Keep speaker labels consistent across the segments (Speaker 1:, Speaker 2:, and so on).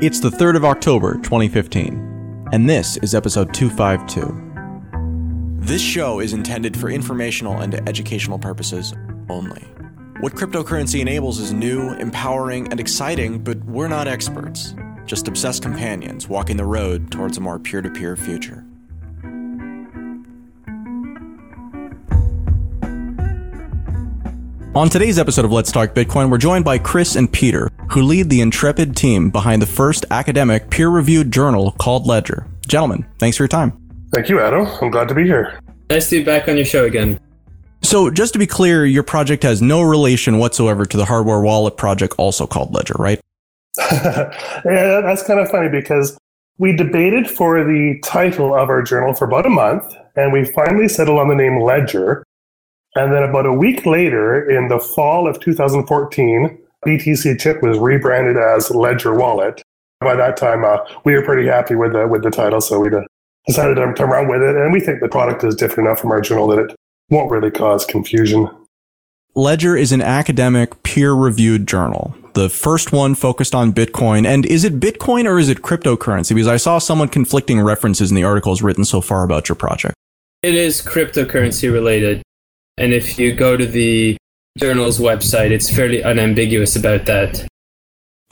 Speaker 1: It's the 3rd of October, 2015, and this is episode 252. This show is intended for informational and educational purposes only. What cryptocurrency enables is new, empowering, and exciting, but we're not experts, just obsessed companions walking the road towards a more peer to peer future. On today's episode of Let's Talk Bitcoin, we're joined by Chris and Peter, who lead the intrepid team behind the first academic peer reviewed journal called Ledger. Gentlemen, thanks for your time.
Speaker 2: Thank you, Adam. I'm glad to be here.
Speaker 3: Nice to be back on your show again.
Speaker 1: So, just to be clear, your project has no relation whatsoever to the hardware wallet project, also called Ledger, right?
Speaker 2: yeah, that's kind of funny because we debated for the title of our journal for about a month, and we finally settled on the name Ledger. And then about a week later, in the fall of 2014, BTChip was rebranded as Ledger Wallet. By that time, uh, we were pretty happy with the with the title, so we decided to, to run with it. And we think the product is different enough from our journal that it won't really cause confusion.
Speaker 1: Ledger is an academic peer-reviewed journal. The first one focused on Bitcoin. And is it Bitcoin or is it cryptocurrency? Because I saw somewhat conflicting references in the articles written so far about your project.
Speaker 3: It is cryptocurrency related. And if you go to the journal's website, it's fairly unambiguous about that.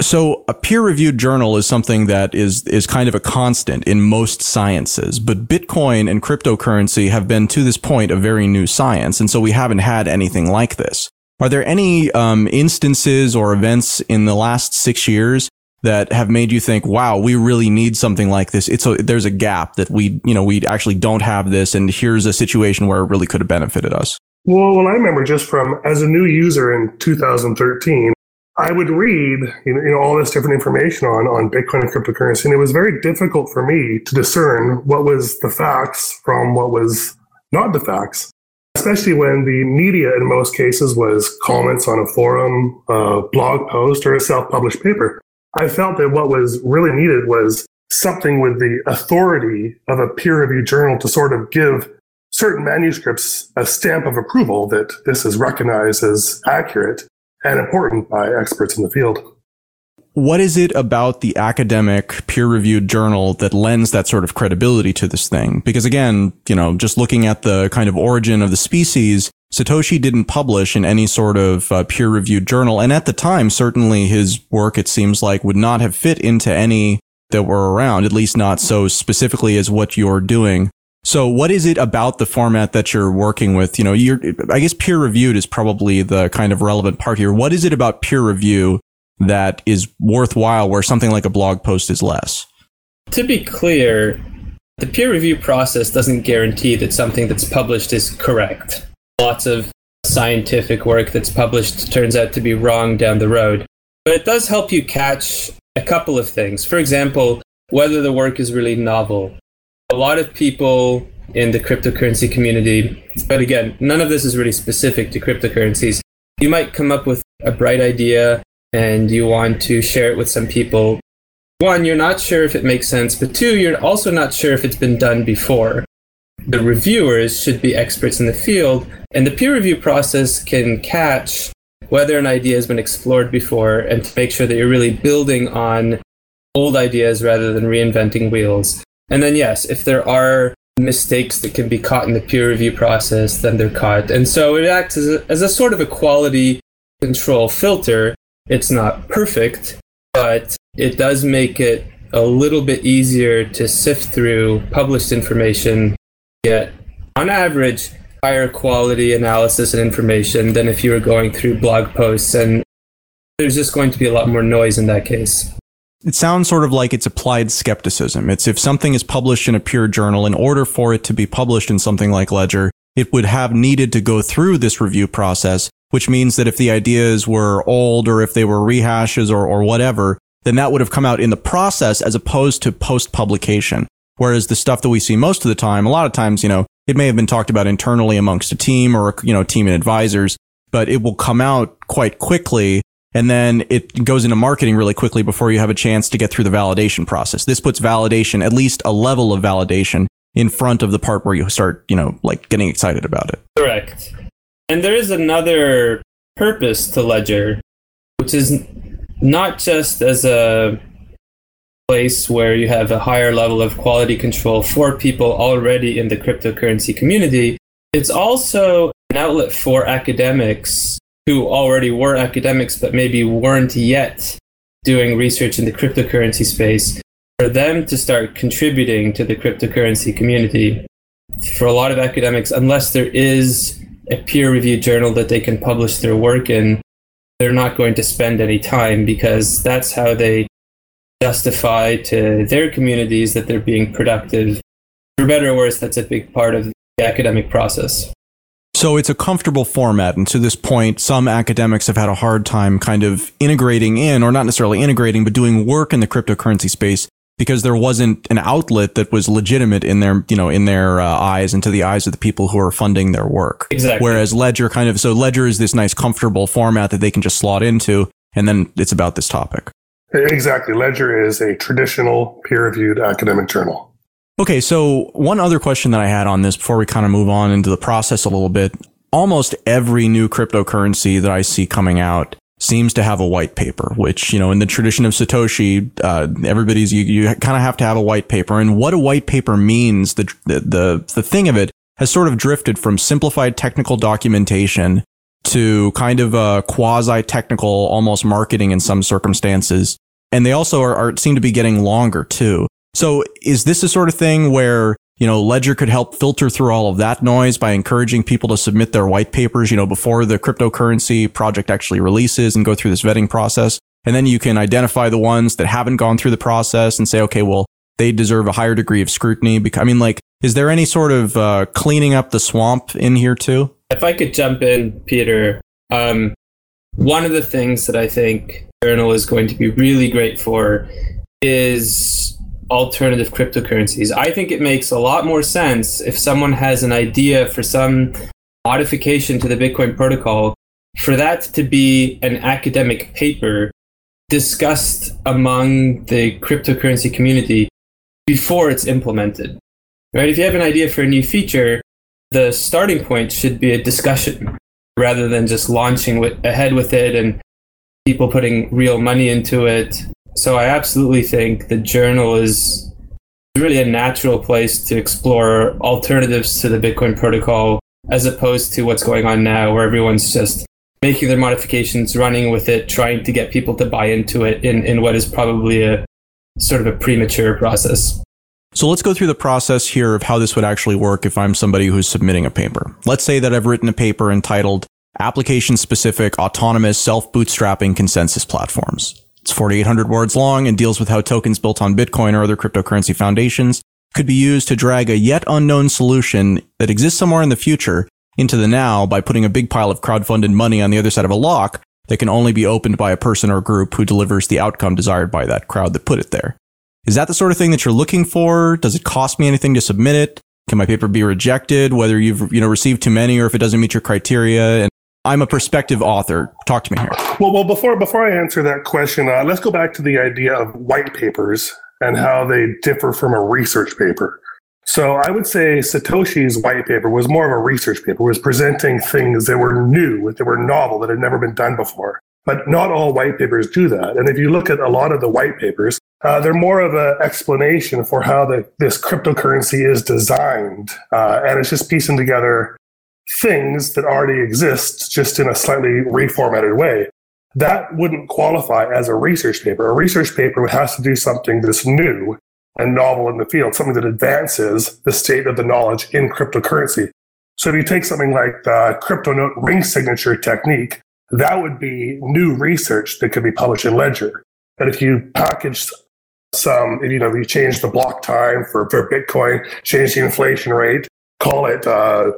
Speaker 1: So a peer-reviewed journal is something that is is kind of a constant in most sciences, but Bitcoin and cryptocurrency have been to this point a very new science, and so we haven't had anything like this. Are there any um, instances or events in the last six years that have made you think, "Wow, we really need something like this"? It's a, there's a gap that we you know we actually don't have this, and here's a situation where it really could have benefited us.
Speaker 2: Well, well, I remember just from as a new user in 2013, I would read you know, you know all this different information on on Bitcoin and cryptocurrency, and it was very difficult for me to discern what was the facts from what was not the facts. Especially when the media, in most cases, was comments on a forum, a blog post, or a self-published paper. I felt that what was really needed was something with the authority of a peer-reviewed journal to sort of give certain manuscripts a stamp of approval that this is recognized as accurate and important by experts in the field.
Speaker 1: What is it about the academic peer reviewed journal that lends that sort of credibility to this thing? Because again, you know, just looking at the kind of origin of the species, Satoshi didn't publish in any sort of uh, peer reviewed journal. And at the time, certainly his work, it seems like, would not have fit into any that were around, at least not so specifically as what you're doing. So what is it about the format that you're working with? You know, you're, I guess peer reviewed is probably the kind of relevant part here. What is it about peer review that is worthwhile where something like a blog post is less?
Speaker 3: To be clear, the peer review process doesn't guarantee that something that's published is correct. Lots of scientific work that's published turns out to be wrong down the road. But it does help you catch a couple of things. For example, whether the work is really novel a lot of people in the cryptocurrency community, but again, none of this is really specific to cryptocurrencies. You might come up with a bright idea and you want to share it with some people. One, you're not sure if it makes sense, but two, you're also not sure if it's been done before. The reviewers should be experts in the field, and the peer review process can catch whether an idea has been explored before and to make sure that you're really building on old ideas rather than reinventing wheels. And then, yes, if there are mistakes that can be caught in the peer review process, then they're caught. And so it acts as a, as a sort of a quality control filter. It's not perfect, but it does make it a little bit easier to sift through published information, get on average higher quality analysis and information than if you were going through blog posts. And there's just going to be a lot more noise in that case.
Speaker 1: It sounds sort of like it's applied skepticism. It's if something is published in a peer journal, in order for it to be published in something like Ledger, it would have needed to go through this review process, which means that if the ideas were old or if they were rehashes or, or whatever, then that would have come out in the process as opposed to post publication. Whereas the stuff that we see most of the time, a lot of times, you know, it may have been talked about internally amongst a team or, you know, team and advisors, but it will come out quite quickly and then it goes into marketing really quickly before you have a chance to get through the validation process. This puts validation, at least a level of validation, in front of the part where you start, you know, like getting excited about it.
Speaker 3: Correct. And there is another purpose to Ledger, which is not just as a place where you have a higher level of quality control for people already in the cryptocurrency community. It's also an outlet for academics who already were academics but maybe weren't yet doing research in the cryptocurrency space for them to start contributing to the cryptocurrency community. For a lot of academics, unless there is a peer reviewed journal that they can publish their work in, they're not going to spend any time because that's how they justify to their communities that they're being productive. For better or worse, that's a big part of the academic process.
Speaker 1: So it's a comfortable format. And to this point, some academics have had a hard time kind of integrating in, or not necessarily integrating, but doing work in the cryptocurrency space because there wasn't an outlet that was legitimate in their, you know, in their uh, eyes and to the eyes of the people who are funding their work.
Speaker 3: Exactly.
Speaker 1: Whereas Ledger kind of, so Ledger is this nice, comfortable format that they can just slot into. And then it's about this topic.
Speaker 2: Exactly. Ledger is a traditional peer reviewed academic journal.
Speaker 1: Okay. So one other question that I had on this before we kind of move on into the process a little bit. Almost every new cryptocurrency that I see coming out seems to have a white paper, which, you know, in the tradition of Satoshi, uh, everybody's, you, you kind of have to have a white paper. And what a white paper means, the, the, the, thing of it has sort of drifted from simplified technical documentation to kind of a quasi technical, almost marketing in some circumstances. And they also are, are, seem to be getting longer too. So is this a sort of thing where you know, Ledger could help filter through all of that noise by encouraging people to submit their white papers, you know, before the cryptocurrency project actually releases and go through this vetting process. And then you can identify the ones that haven't gone through the process and say, okay, well, they deserve a higher degree of scrutiny. I mean, like, is there any sort of uh, cleaning up the swamp in here too?
Speaker 3: If I could jump in, Peter, um, one of the things that I think Journal is going to be really great for is alternative cryptocurrencies. I think it makes a lot more sense if someone has an idea for some modification to the Bitcoin protocol for that to be an academic paper discussed among the cryptocurrency community before it's implemented. Right? If you have an idea for a new feature, the starting point should be a discussion rather than just launching with, ahead with it and people putting real money into it so I absolutely think the journal is really a natural place to explore alternatives to the Bitcoin protocol as opposed to what's going on now where everyone's just making their modifications, running with it, trying to get people to buy into it in, in what is probably a sort of a premature process.
Speaker 1: So let's go through the process here of how this would actually work if I'm somebody who's submitting a paper. Let's say that I've written a paper entitled Application Specific Autonomous Self Bootstrapping Consensus Platforms. It's 4,800 words long and deals with how tokens built on Bitcoin or other cryptocurrency foundations could be used to drag a yet unknown solution that exists somewhere in the future into the now by putting a big pile of crowdfunded money on the other side of a lock that can only be opened by a person or group who delivers the outcome desired by that crowd that put it there. Is that the sort of thing that you're looking for? Does it cost me anything to submit it? Can my paper be rejected, whether you've, you know, received too many or if it doesn't meet your criteria? And I'm a prospective author. Talk to me here.
Speaker 2: Well, well, before before I answer that question, uh, let's go back to the idea of white papers and how they differ from a research paper. So I would say Satoshi's white paper was more of a research paper, was presenting things that were new, that were novel, that had never been done before. But not all white papers do that. And if you look at a lot of the white papers, uh, they're more of an explanation for how the, this cryptocurrency is designed. Uh, and it's just piecing together things that already exist just in a slightly reformatted way. That wouldn't qualify as a research paper. A research paper has to do something that's new and novel in the field, something that advances the state of the knowledge in cryptocurrency. So if you take something like the CryptoNote ring signature technique, that would be new research that could be published in Ledger. But if you package some, you know, you change the block time for, for Bitcoin, change the inflation rate, call it uh,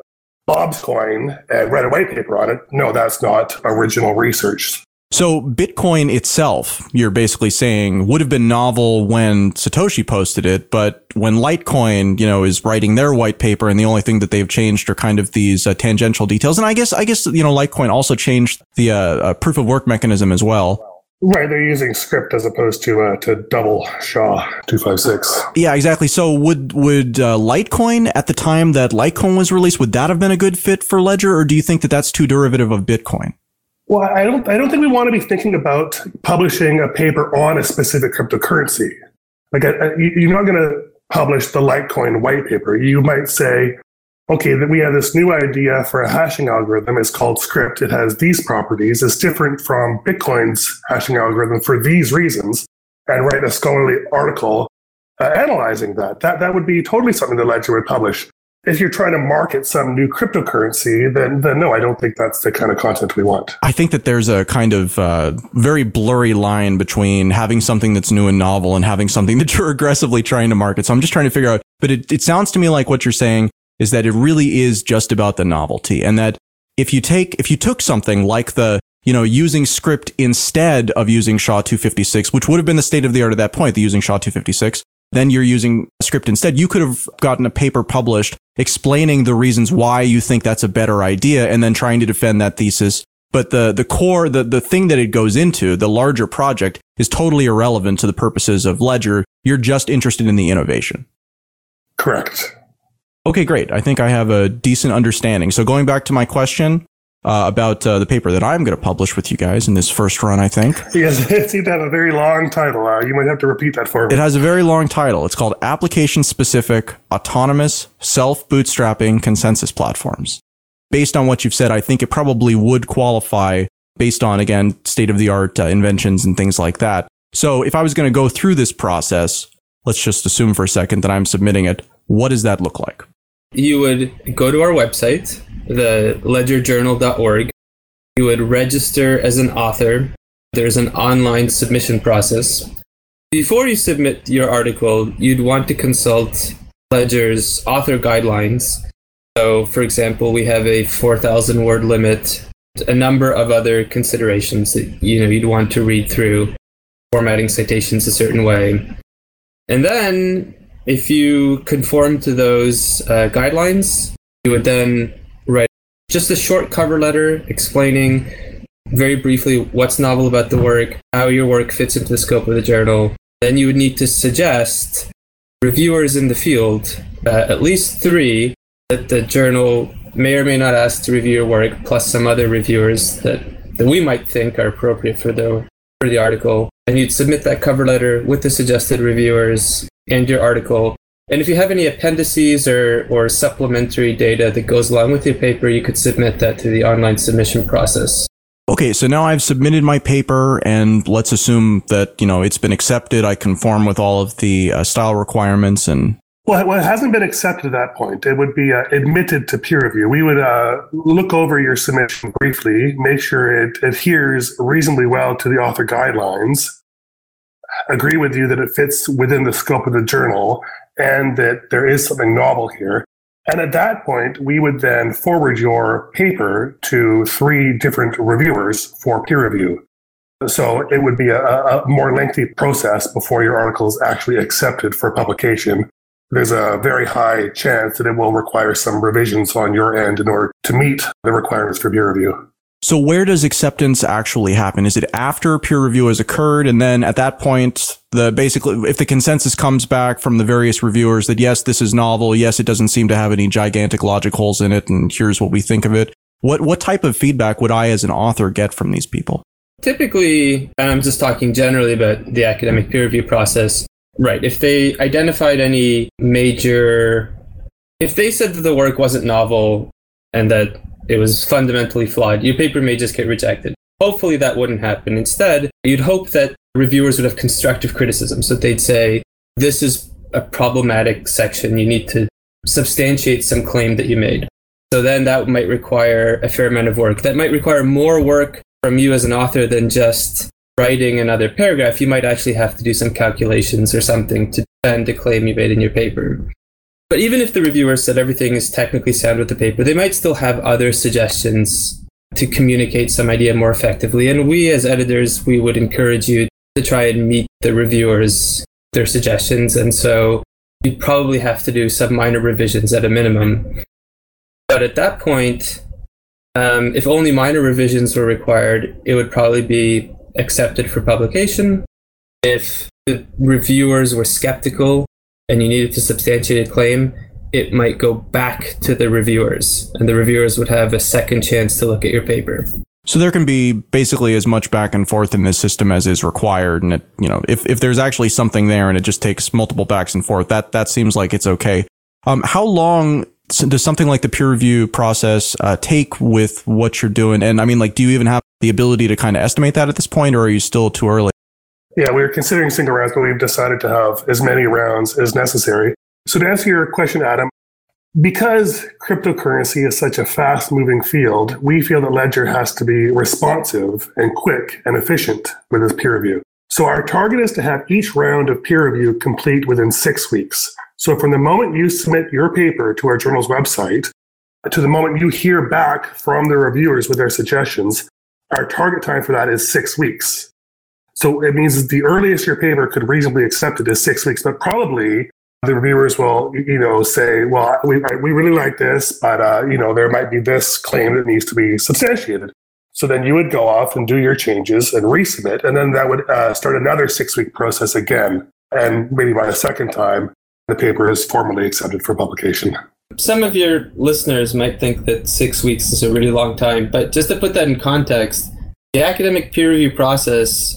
Speaker 2: Bob's coin and read a white paper on it. No, that's not original research.
Speaker 1: So Bitcoin itself, you're basically saying would have been novel when Satoshi posted it, but when Litecoin, you know, is writing their white paper and the only thing that they've changed are kind of these uh, tangential details. And I guess, I guess, you know, Litecoin also changed the uh, uh, proof of work mechanism as well.
Speaker 2: Right, they're using scrypt as opposed to uh, to double SHA two five six.
Speaker 1: Yeah, exactly. So would would uh, Litecoin at the time that Litecoin was released would that have been a good fit for Ledger, or do you think that that's too derivative of Bitcoin?
Speaker 2: Well, I don't. I don't think we want to be thinking about publishing a paper on a specific cryptocurrency. Like, a, a, you're not going to publish the Litecoin white paper. You might say, okay, that we have this new idea for a hashing algorithm. It's called scrypt. It has these properties. It's different from Bitcoin's hashing algorithm for these reasons, and write a scholarly article uh, analyzing that. That that would be totally something the Ledger would publish. If you're trying to market some new cryptocurrency, then then no, I don't think that's the kind of content we want.
Speaker 1: I think that there's a kind of uh, very blurry line between having something that's new and novel and having something that you're aggressively trying to market. So I'm just trying to figure out. But it, it sounds to me like what you're saying is that it really is just about the novelty and that if you take, if you took something like the, you know, using scrypt instead of using SHA 256, which would have been the state of the art at that point, the using SHA 256, then you're using scrypt instead. You could have gotten a paper published explaining the reasons why you think that's a better idea and then trying to defend that thesis. But the, the core, the, the thing that it goes into, the larger project is totally irrelevant to the purposes of Ledger. You're just interested in the innovation.
Speaker 2: Correct.
Speaker 1: Okay, great. I think I have a decent understanding. So going back to my question uh, about uh, the paper that I'm going to publish with you guys in this first run, I think.
Speaker 2: Yes, it seemed to have a very long title. Uh, you might have to repeat that for me.
Speaker 1: It has a very long title. It's called Application Specific Autonomous Self Bootstrapping Consensus Platforms. Based on what you've said, I think it probably would qualify based on, again, state of the art uh, inventions and things like that. So if I was going to go through this process, let's just assume for a second that I'm submitting it. What does that look like?
Speaker 3: You would go to our website, the ledgerjournal.org. You would register as an author. There's an online submission process. Before you submit your article, you'd want to consult Ledger's author guidelines. So, for example, we have a 4,000 word limit, a number of other considerations that you know you'd want to read through, formatting citations a certain way. And then if you conform to those uh, guidelines, you would then write just a short cover letter explaining very briefly what's novel about the work, how your work fits into the scope of the journal. Then you would need to suggest reviewers in the field, uh, at least three, that the journal may or may not ask to review your work, plus some other reviewers that, that we might think are appropriate for the for the article. And you'd submit that cover letter with the suggested reviewers and your article. And if you have any appendices or, or supplementary data that goes along with your paper, you could submit that to the online submission process.
Speaker 1: Okay, so now I've submitted my paper, and let's assume that you know it's been accepted. I conform with all of the uh, style requirements, and
Speaker 2: well, well, it hasn't been accepted at that point. It would be uh, admitted to peer review. We would uh, look over your submission briefly, make sure it adheres reasonably well to the author guidelines, agree with you that it fits within the scope of the journal and that there is something novel here. And at that point, we would then forward your paper to three different reviewers for peer review. So it would be a, a more lengthy process before your article is actually accepted for publication. There's a very high chance that it will require some revisions on your end in order to meet the requirements for peer review.
Speaker 1: So where does acceptance actually happen? Is it after peer review has occurred? And then at that point, the basically, if the consensus comes back from the various reviewers that yes, this is novel. Yes, it doesn't seem to have any gigantic logic holes in it. And here's what we think of it. What, what type of feedback would I as an author get from these people?
Speaker 3: Typically, and I'm just talking generally about the academic peer review process, right? If they identified any major, if they said that the work wasn't novel and that it was fundamentally flawed. Your paper may just get rejected. Hopefully that wouldn't happen. Instead, you'd hope that reviewers would have constructive criticism. So they'd say, this is a problematic section. You need to substantiate some claim that you made. So then that might require a fair amount of work. That might require more work from you as an author than just writing another paragraph. You might actually have to do some calculations or something to defend a claim you made in your paper. But even if the reviewer said everything is technically sound with the paper, they might still have other suggestions to communicate some idea more effectively. And we as editors, we would encourage you to try and meet the reviewers, their suggestions. And so you'd probably have to do some minor revisions at a minimum. But at that point, um, if only minor revisions were required, it would probably be accepted for publication. If the reviewers were skeptical and you needed to substantiate a claim, it might go back to the reviewers, and the reviewers would have a second chance to look at your paper.
Speaker 1: So there can be basically as much back and forth in this system as is required. And it, you know, if, if there's actually something there and it just takes multiple backs and forth, that, that seems like it's okay. Um, how long does something like the peer review process uh, take with what you're doing? And I mean, like, do you even have the ability to kind of estimate that at this point, or are you still too early?
Speaker 2: Yeah, we were considering single rounds, but we've decided to have as many rounds as necessary. So to answer your question, Adam, because cryptocurrency is such a fast moving field, we feel that Ledger has to be responsive and quick and efficient with its peer review. So our target is to have each round of peer review complete within six weeks. So from the moment you submit your paper to our journal's website to the moment you hear back from the reviewers with their suggestions, our target time for that is six weeks. So it means the earliest your paper could reasonably accept it is six weeks, but probably the reviewers will, you know, say, well, we, we really like this, but, uh, you know, there might be this claim that needs to be substantiated. So then you would go off and do your changes and resubmit, and then that would uh, start another six week process again. And maybe by the second time, the paper is formally accepted for publication.
Speaker 3: Some of your listeners might think that six weeks is a really long time, but just to put that in context, the academic peer review process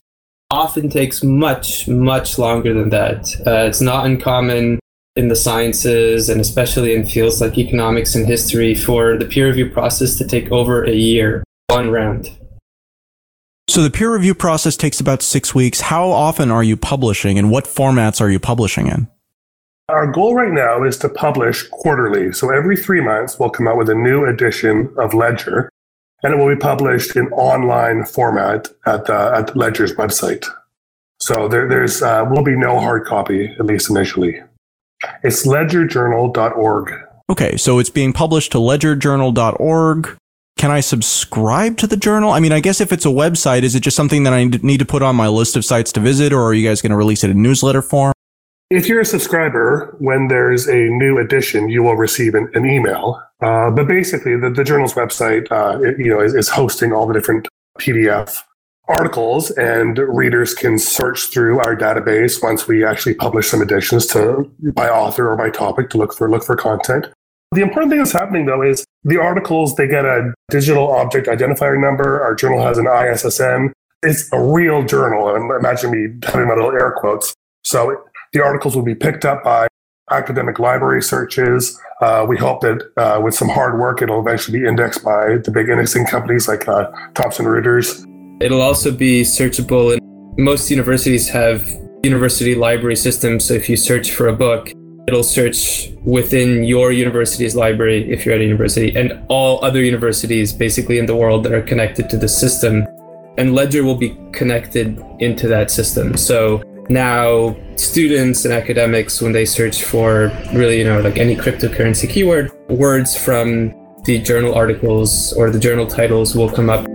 Speaker 3: often takes much, much longer than that. Uh, it's not uncommon in the sciences and especially in fields like economics and history for the peer review process to take over a year, one round.
Speaker 1: So the peer review process takes about six weeks. How often are you publishing and what formats are you publishing in?
Speaker 2: Our goal right now is to publish quarterly. So every three months, we'll come out with a new edition of Ledger and it will be published in online format at the, at Ledger's website. So there, there's uh, will be no hard copy, at least initially. It's ledgerjournal.org.
Speaker 1: Okay, so it's being published to ledgerjournal.org. Can I subscribe to the journal? I mean, I guess if it's a website, is it just something that I need to put on my list of sites to visit, or are you guys going to release it in newsletter form?
Speaker 2: If you're a subscriber, when there's a new edition, you will receive an, an email. Uh, but basically, the, the journal's website, uh, it, you know, is, is, hosting all the different PDF articles, and readers can search through our database once we actually publish some editions to by author or by topic to look for look for content. The important thing that's happening though is the articles they get a digital object identifier number. Our journal has an ISSN. It's a real journal, imagine me having my little air quotes. So the articles will be picked up by academic library searches. Uh, we hope that uh, with some hard work, it'll eventually be indexed by the big indexing companies like uh, Thomson Reuters.
Speaker 3: It'll also be searchable, and most universities have university library systems. So if you search for a book, it'll search within your university's library if you're at a university, and all other universities basically in the world that are connected to the system. And Ledger will be connected into that system. So now students and academics when they search for really you know like any cryptocurrency keyword words from the journal articles or the journal titles will come up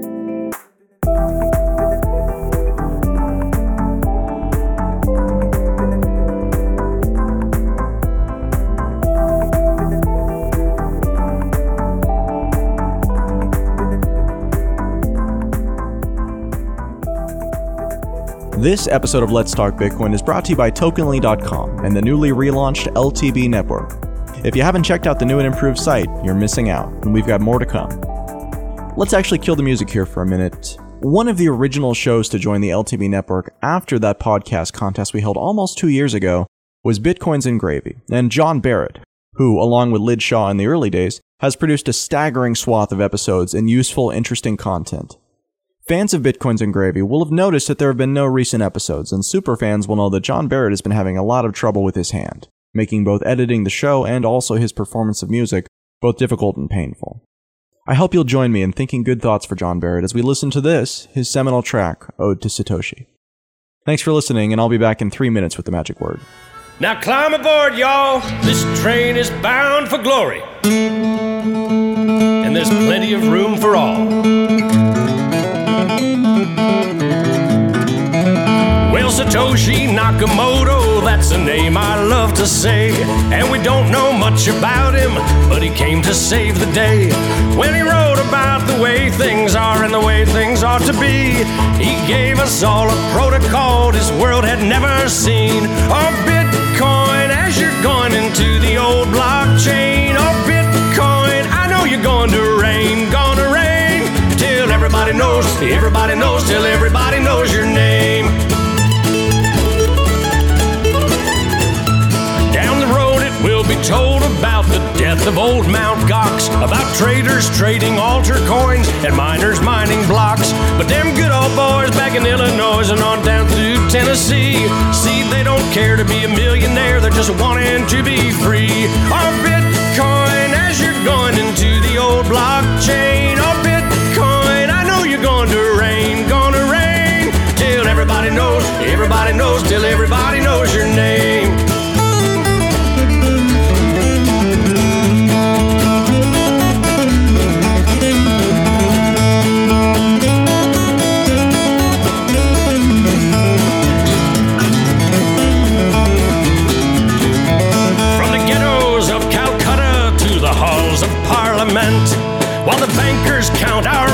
Speaker 1: This episode of Let's Talk Bitcoin is brought to you by Tokenly.com and the newly relaunched LTB network. If you haven't checked out the new and improved site, you're missing out, and we've got more to come. Let's actually kill the music here for a minute. One of the original shows to join the LTB network after that podcast contest we held almost two years ago was Bitcoins and Gravy, and John Barrett, who, along with Lid Shaw in the early days, has produced a staggering swath of episodes and useful, interesting content. Fans of Bitcoins and Gravy will have noticed that there have been no recent episodes, and superfans will know that John Barrett has been having a lot of trouble with his hand, making both editing the show and also his performance of music both difficult and painful. I hope you'll join me in thinking good thoughts for John Barrett as we listen to this, his seminal track, Ode to Satoshi. Thanks for listening, and I'll be back in three minutes with the magic word.
Speaker 4: Now climb aboard, y'all. This train is bound for glory. And there's plenty of room for all. Well, Satoshi Nakamoto, that's a name I love to say. And we don't know much about him, but he came to save the day. When he wrote about the way things are and the way things ought to be, he gave us all a protocol this world had never seen. Or Bitcoin as you're going into the old blockchain. Or Bitcoin, I know you're going to rain, everybody knows everybody knows till everybody knows your name. Down the road it will be told about the death of old Mount Gox, about traders trading altar coins and miners mining blocks. But them good old boys back in Illinois and on down through Tennessee, see they don't care to be a millionaire, they're just wanting to be free. Our Bitcoin as you're going into the old blockchain. Knows, everybody knows till everybody knows your name. From the ghettos of Calcutta to the halls of Parliament, while the bankers count our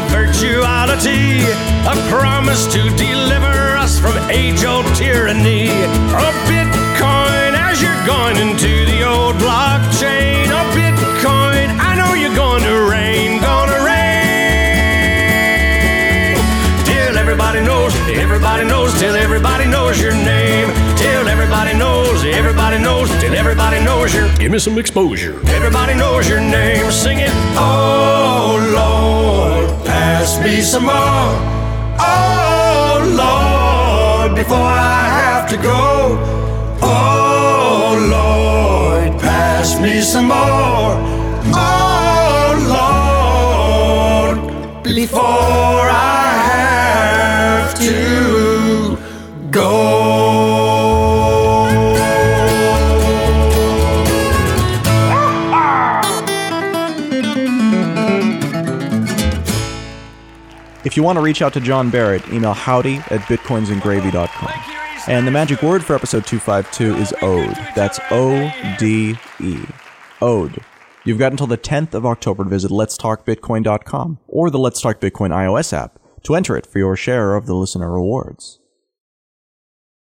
Speaker 4: the virtuality, a promise to deliver us from age old tyranny. Oh, Bitcoin, as you're going into the old blockchain. Oh, Bitcoin, I know you're going to rain, gonna rain till everybody knows, everybody knows, till everybody knows your name. Till everybody knows, everybody knows, till everybody knows your. Give me some exposure. Everybody knows your name. Sing it. Oh Lord, pass me some more. Oh Lord, before I have to go. Oh Lord, pass me some more. Oh Lord, before I have to
Speaker 1: If you want to reach out to John Barrett, email howdy at bitcoinsandgravy.com. And the magic word for episode 252 is ode. That's O D E. Ode. You've got until the 10th of October to visit letstalkbitcoin.com or the Let's Talk Bitcoin iOS app to enter it for your share of the listener rewards.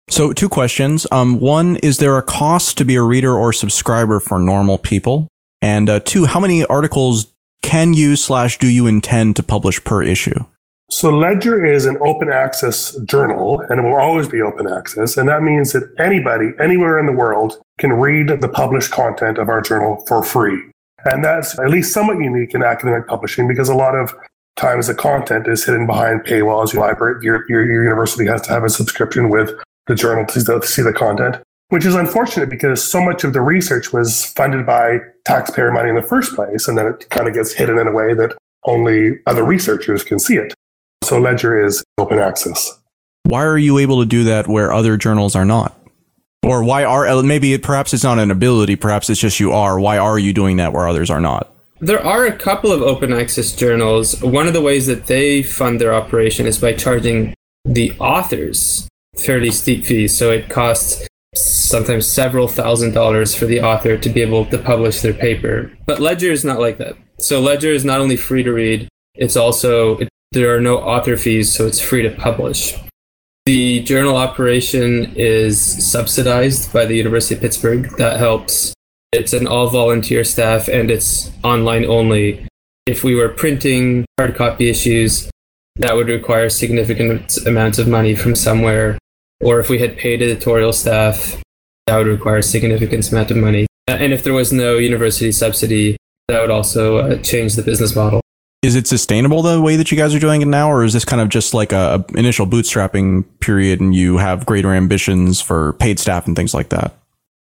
Speaker 1: So, two questions. Um, one, is there a cost to be a reader or subscriber for normal people? And uh, two, how many articles can you slash do you intend to publish per issue?
Speaker 2: So Ledger is an open access journal and it will always be open access. And that means that anybody, anywhere in the world can read the published content of our journal for free. And that's at least somewhat unique in academic publishing because a lot of times the content is hidden behind paywalls. Your library, your, your, your university has to have a subscription with the journal to, to see the content, which is unfortunate because so much of the research was funded by taxpayer money in the first place. And then it kind of gets hidden in a way that only other researchers can see it. So Ledger is open access.
Speaker 1: Why are you able to do that where other journals are not? Or why are maybe it, perhaps it's not an ability, perhaps it's just you are. Why are you doing that where others are not?
Speaker 3: There are a couple of open access journals. One of the ways that they fund their operation is by charging the authors fairly steep fees. So it costs sometimes several thousand dollars for the author to be able to publish their paper. But Ledger is not like that. So Ledger is not only free to read, it's also, it, there are no author fees, so it's free to publish. The journal operation is subsidized by the University of Pittsburgh. That helps. It's an all volunteer staff and it's online only. If we were printing hard copy issues, that would require significant amounts of money from somewhere. Or if we had paid editorial staff, that would require a significant amount of money. And if there was no university subsidy, that would also uh, change the business model.
Speaker 1: Is it sustainable the way that you guys are doing it now, or is this kind of just like a, a initial bootstrapping period, and you have greater ambitions for paid staff and things like that?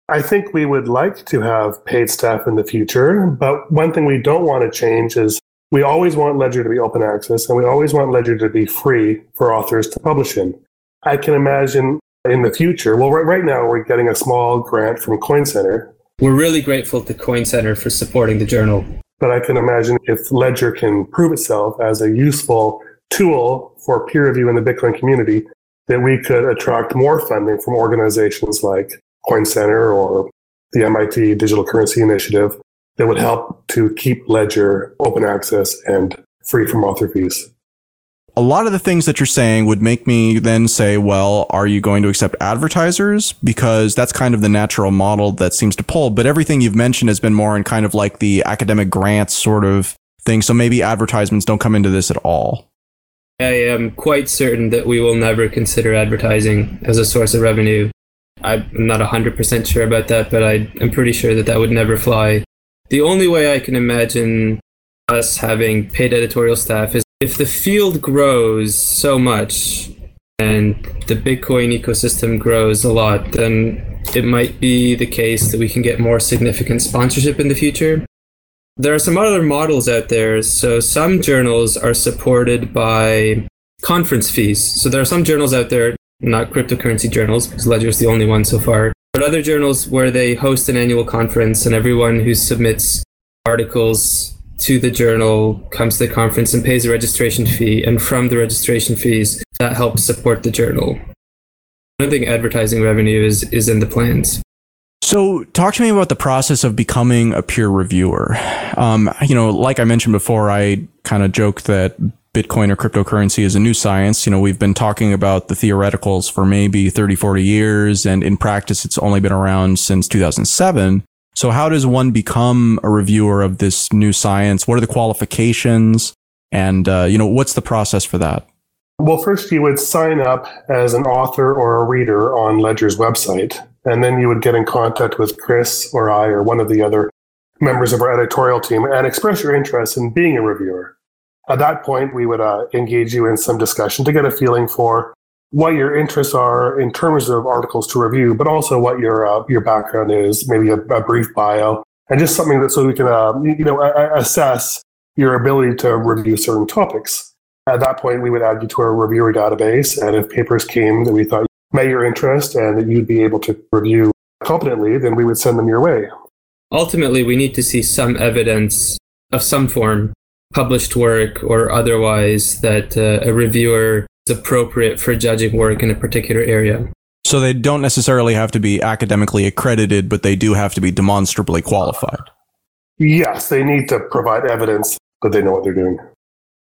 Speaker 2: I think we would like to have paid staff in the future, but one thing we don't want to change is we always want Ledger to be open access, and we always want Ledger to be free for authors to publish in. I can imagine in the future. Well, right, right now we're getting a small grant from Coin Center.
Speaker 3: We're really grateful to Coin Center for supporting the journal.
Speaker 2: But I can imagine if Ledger can prove itself as a useful tool for peer review in the Bitcoin community, that we could attract more funding from organizations like Coin Center or the MIT Digital Currency Initiative that would help to keep Ledger open access and free from author fees.
Speaker 1: A lot of the things that you're saying would make me then say, well, are you going to accept advertisers? Because that's kind of the natural model that seems to pull. But everything you've mentioned has been more in kind of like the academic grants sort of thing. So maybe advertisements don't come into this at all.
Speaker 3: I am quite certain that we will never consider advertising as a source of revenue. I'm not 100% sure about that, but I, am pretty sure that that would never fly. The only way I can imagine us having paid editorial staff is if the field grows so much and the Bitcoin ecosystem grows a lot, then it might be the case that we can get more significant sponsorship in the future. There are some other models out there. So some journals are supported by conference fees. So there are some journals out there, not cryptocurrency journals, because Ledger is the only one so far, but other journals where they host an annual conference and everyone who submits articles to the journal comes to the conference and pays a registration fee. And from the registration fees, that helps support the journal. I don't think advertising revenue is, is in the plans.
Speaker 1: So, talk to me about the process of becoming a peer reviewer. Um, you know, like I mentioned before, I kind of joked that Bitcoin or cryptocurrency is a new science. You know, we've been talking about the theoreticals for maybe 30, 40 years, and in practice, it's only been around since 2007. So, how does one become a reviewer of this new science? What are the qualifications? And, uh, you know, what's the process for that?
Speaker 2: Well, first, you would sign up as an author or a reader on Ledger's website, and then you would get in contact with Chris or I or one of the other members of our editorial team and express your interest in being a reviewer. At that point, we would uh, engage you in some discussion to get a feeling for what your interests are in terms of articles to review, but also what your uh, your background is, maybe a, a, brief bio, and just something that so we can uh, you know assess your ability to review certain topics. At that point, we would add you to our reviewer database, and if papers came that we thought met your interest and that you'd be able to review competently, then we would send them your way.
Speaker 3: Ultimately, we need to see some evidence of some form, published work or otherwise, that uh, a reviewer appropriate for judging work in a particular area.
Speaker 1: So they don't necessarily have to be academically accredited, but they do have to be demonstrably qualified.
Speaker 2: Yes, they need to provide evidence that they know what they're doing.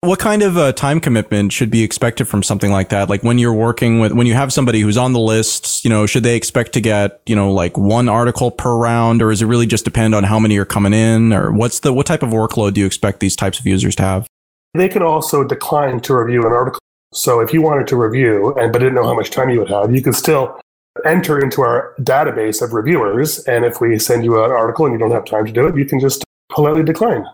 Speaker 1: What kind of uh, time commitment should be expected from something like that? Like when you're working with, when you have somebody who's on the list, you know, should they expect to get, you know, like one article per round, or is it really just depend on how many are coming in, or what's the what type of workload do you expect these types of users to have?
Speaker 2: They can also decline to review an article so if you wanted to review and but didn't know how much time you would have, you could still enter into our database of reviewers. And if we send you an article and you don't have time to do it, you can just politely decline.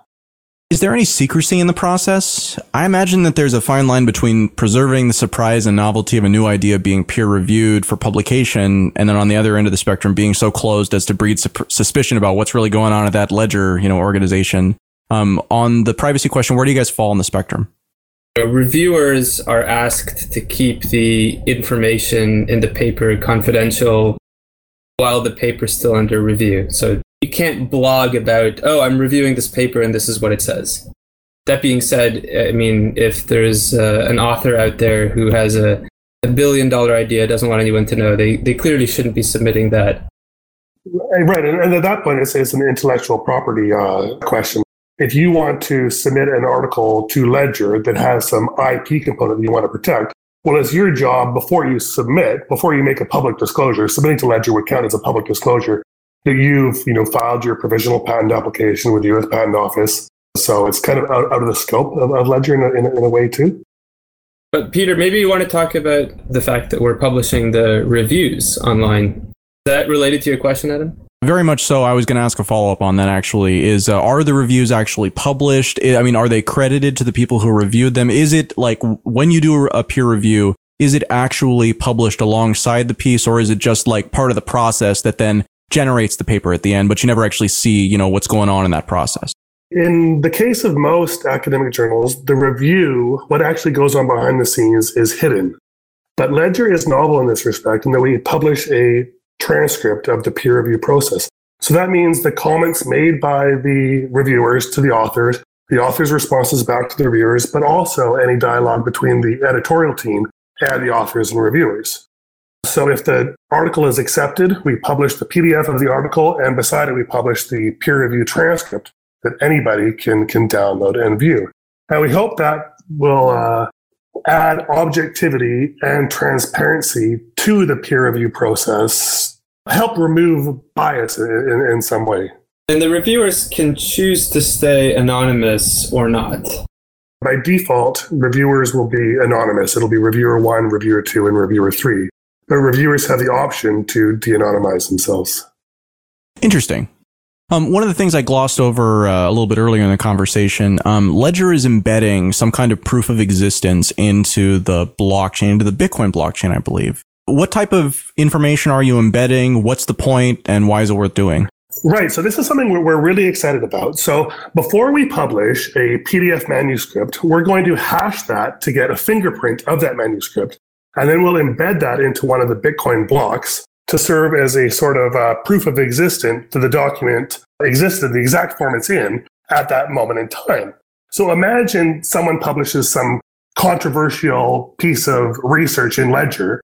Speaker 1: Is there any secrecy in the process? I imagine that there's a fine line between preserving the surprise and novelty of a new idea being peer reviewed for publication, and then on the other end of the spectrum, being so closed as to breed su- suspicion about what's really going on at that ledger, you know, organization. Um, on the privacy question, where do you guys fall on the spectrum?
Speaker 3: Reviewers are asked to keep the information in the paper confidential while the paper is still under review. So you can't blog about, oh, I'm reviewing this paper and this is what it says. That being said, I mean, if there's uh, an author out there who has a, a billion dollar idea, doesn't want anyone to know, they, they clearly shouldn't be submitting that.
Speaker 2: Right. And at that point, it's, it's an intellectual property uh, question if you want to submit an article to Ledger that has some IP component that you want to protect, well, it's your job before you submit, before you make a public disclosure, submitting to Ledger would count as a public disclosure that you've, you know, filed your provisional patent application with the U.S. Patent Office. So it's kind of out, out of the scope of, of Ledger in a, in, a, in a way too.
Speaker 3: But Peter, maybe you want to talk about the fact that we're publishing the reviews online. Is that related to your question, Adam?
Speaker 1: Very much so. I was going to ask a follow up on that actually. Is uh, are the reviews actually published? I mean, are they credited to the people who reviewed them? Is it like when you do a peer review, is it actually published alongside the piece or is it just like part of the process that then generates the paper at the end, but you never actually see, you know, what's going on in that process?
Speaker 2: In the case of most academic journals, the review, what actually goes on behind the scenes is hidden. But Ledger is novel in this respect in that we publish a transcript of the peer review process. So that means the comments made by the reviewers to the authors, the authors' responses back to the reviewers, but also any dialogue between the editorial team and the authors and reviewers. So if the article is accepted, we publish the PDF of the article, and beside it, we publish the peer review transcript that anybody can, can download and view. And we hope that will uh, add objectivity and transparency to the peer review process, help remove bias in, in, in some way.
Speaker 3: And the reviewers can choose to stay anonymous or not.
Speaker 2: By default, reviewers will be anonymous. It'll be reviewer one, reviewer two, and reviewer three. But reviewers have the option to de anonymize themselves.
Speaker 1: Interesting. Um, one of the things I glossed over uh, a little bit earlier in the conversation, um, Ledger is embedding some kind of proof of existence into the blockchain, into the Bitcoin blockchain, I believe. What type of information are you embedding? What's the point, and why is it worth doing?
Speaker 2: Right. So this is something we're, really excited about. So before we publish a PDF manuscript, we're going to hash that to get a fingerprint of that manuscript. And then we'll embed that into one of the Bitcoin blocks to serve as a sort of uh, proof of existence that the document existed, the exact form it's in at that moment in time. So imagine someone publishes some controversial piece of research in Ledger,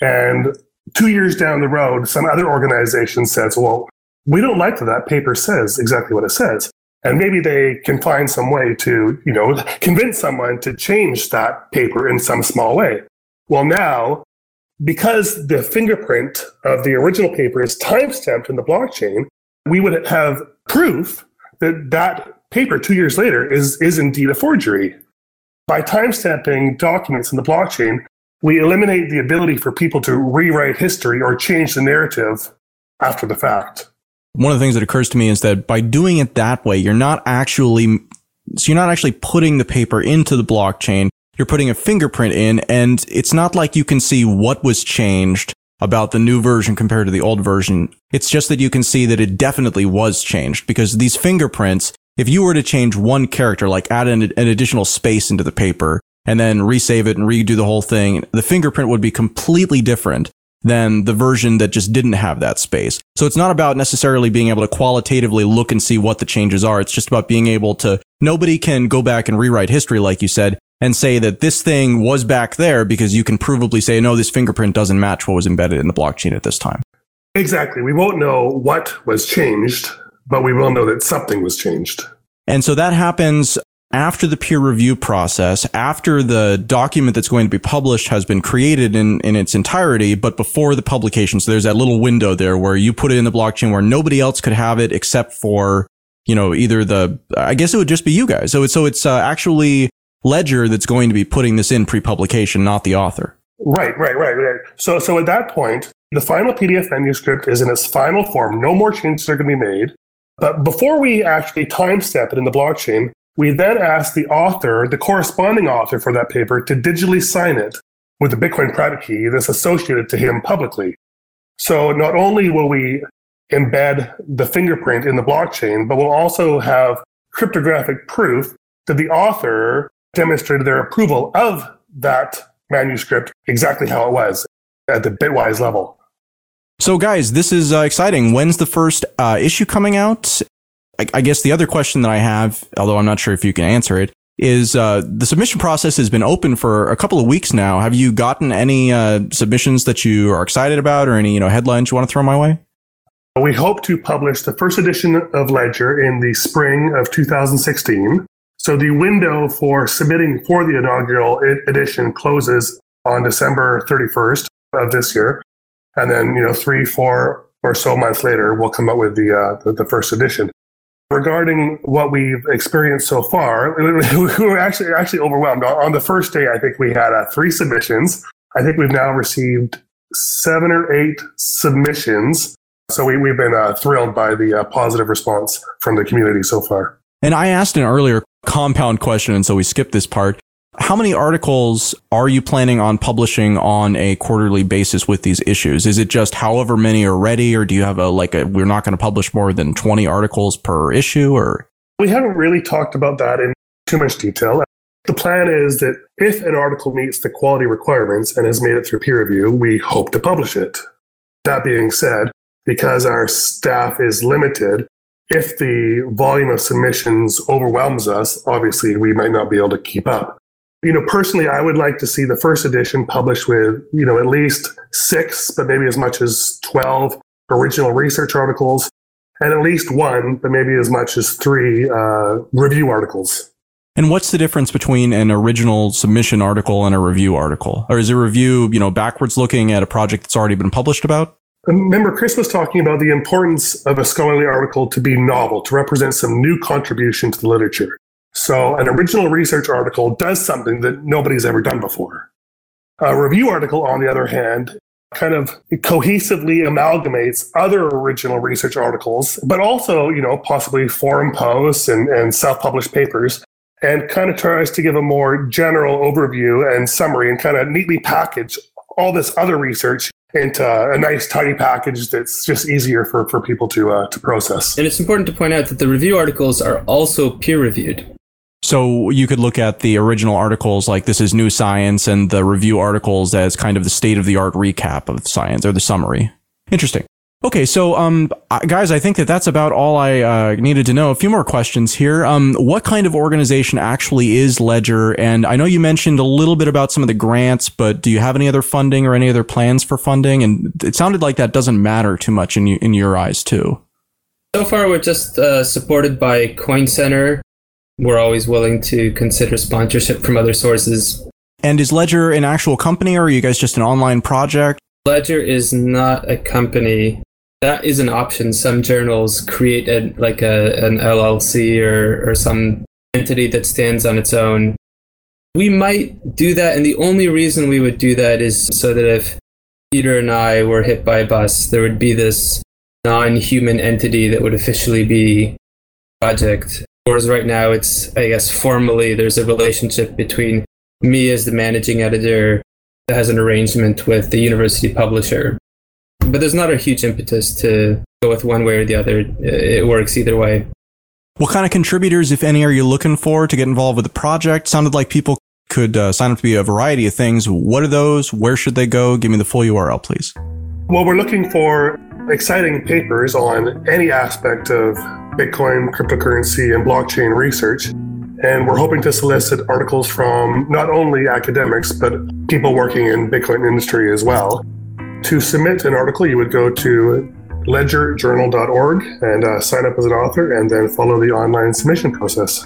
Speaker 2: and two years down the road, some other organization says, well, we don't like that that paper says exactly what it says. And maybe they can find some way to, you know, convince someone to change that paper in some small way. Well, now, because the fingerprint of the original paper is timestamped in the blockchain, we would have proof that that paper two years later is, is indeed a forgery. By timestamping documents in the blockchain, we eliminate the ability for people to rewrite history or change the narrative after the fact
Speaker 1: one of the things that occurs to me is that by doing it that way, you're not actually, so you're not actually putting the paper into the blockchain. You're putting a fingerprint in and it's not like you can see what was changed about the new version compared to the old version. It's just that you can see that it definitely was changed because these fingerprints, if you were to change one character, like add an, an additional space into the paper and then resave it and redo the whole thing, the fingerprint would be completely different than the version that just didn't have that space. So it's not about necessarily being able to qualitatively look and see what the changes are. It's just about being able to, nobody can go back and rewrite history, like you said, and say that this thing was back there because you can provably say, no, this fingerprint doesn't match what was embedded in the blockchain at this time.
Speaker 2: Exactly. We won't know what was changed, but we will know that something was changed.
Speaker 1: And so that happens after the peer review process, after the document that's going to be published has been created in, in its entirety, but before the publication. So there's that little window there where you put it in the blockchain where nobody else could have it except for, you know, either the, I guess it would just be you guys. So it's, so it's uh, actually Ledger that's going to be putting this in pre-publication, not the author.
Speaker 2: Right, right, right, right. So, so at that point, the final PDF manuscript is in its final form. No more changes are going to be made. But before we actually timestamp it in the blockchain, we then ask the author, the corresponding author for that paper, to digitally sign it with the Bitcoin private key that's associated to him publicly. So not only will we embed the fingerprint in the blockchain, but we'll also have cryptographic proof that the author demonstrated their approval of that manuscript exactly how it was at the bitwise level.
Speaker 1: So, guys, this is uh, exciting. When's the first uh, issue coming out? I, I guess the other question that I have, although I'm not sure if you can answer it, is uh, the submission process has been open for a couple of weeks now. Have you gotten any uh, submissions that you are excited about, or any you know headlines you want to throw my way?
Speaker 2: We hope to publish the first edition of Ledger in the spring of 2016. So the window for submitting for the inaugural edition closes on December 31st of this year, and then you know three, four or so months later, we'll come up with the uh, the, the first edition regarding what we've experienced so far, we were actually actually overwhelmed. On the first day, I think we had uh, three submissions. I think we've now received seven or eight submissions. So we, we've been uh, thrilled by the uh, positive response from the community so far.
Speaker 1: And I asked an earlier compound question, and so we skipped this part. How many articles are you planning on publishing on a quarterly basis with these issues? Is it just however many are ready, or do you have a like a we're not going to publish more than 20 articles per issue or
Speaker 2: we haven't really talked about that in too much detail. The plan is that if an article meets the quality requirements and has made it through peer review, we hope to publish it. That being said, because our staff is limited, if the volume of submissions overwhelms us, obviously we might not be able to keep up you know, personally, I would like to see the first edition published with, you know, at least six, but maybe as much as 12 original research articles and at least one, but maybe as much as three uh, review articles.
Speaker 1: And what's the difference between an original submission article and a review article? Or is a review, you know, backwards looking at a project that's already been published about?
Speaker 2: Remember, Chris was talking about the importance of a scholarly article to be novel, to represent some new contribution to the literature. So, an original research article does something that nobody's ever done before. A review article, on the other hand, kind of cohesively amalgamates other original research articles, but also, you know, possibly forum posts and, and self published papers, and kind of tries to give a more general overview and summary and kind of neatly package all this other research into a nice tidy package that's just easier for, for people to uh, to process.
Speaker 3: And it's important to point out that the review articles are also peer reviewed.
Speaker 1: So you could look at the original articles like this is new science and the review articles as kind of the state of the art recap of science or the summary. Interesting. Okay, so um, guys, I think that that's about all I uh, needed to know. A few more questions here. Um, what kind of organization actually is Ledger? And I know you mentioned a little bit about some of the grants, but do you have any other funding or any other plans for funding? And it sounded like that doesn't matter too much in in your eyes too.
Speaker 3: So far, we're just uh, supported by Coin Center. We're always willing to consider sponsorship from other sources.
Speaker 1: And is Ledger an actual company, or are you guys just an online project?
Speaker 3: Ledger is not a company that is an option. Some journals create a, like a, an LLC or, or some entity that stands on its own. We might do that, and the only reason we would do that is so that if Peter and I were hit by a bus, there would be this non human entity that would officially be project. Whereas right now, it's, I guess, formally, there's a relationship between me as the managing editor that has an arrangement with the university publisher but there's not a huge impetus to go with one way or the other. It works either way.
Speaker 1: What kind of contributors, if any, are you looking for to get involved with the project? Sounded like people could uh, sign up to be a variety of things. What are those? Where should they go? Give me the full URL, please.
Speaker 2: Well, we're looking for exciting papers on any aspect of Bitcoin, cryptocurrency, and blockchain research. And we're hoping to solicit articles from not only academics, but people working in Bitcoin industry as well. To submit an article, you would go to ledgerjournal.org and uh, sign up as an author and then follow the online submission process.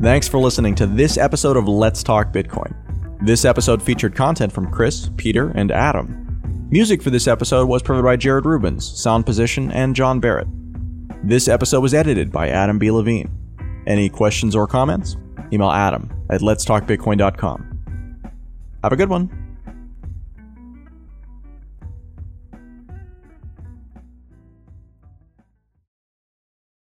Speaker 1: Thanks for listening to this episode of Let's Talk Bitcoin. This episode featured content from Chris, Peter, and Adam. Music for this episode was provided by Jared Rubens, Soundposition, and John Barrett. This episode was edited by Adam B. Levine. Any questions or comments? Email adam at letstalkbitcoin.com. Have a good one.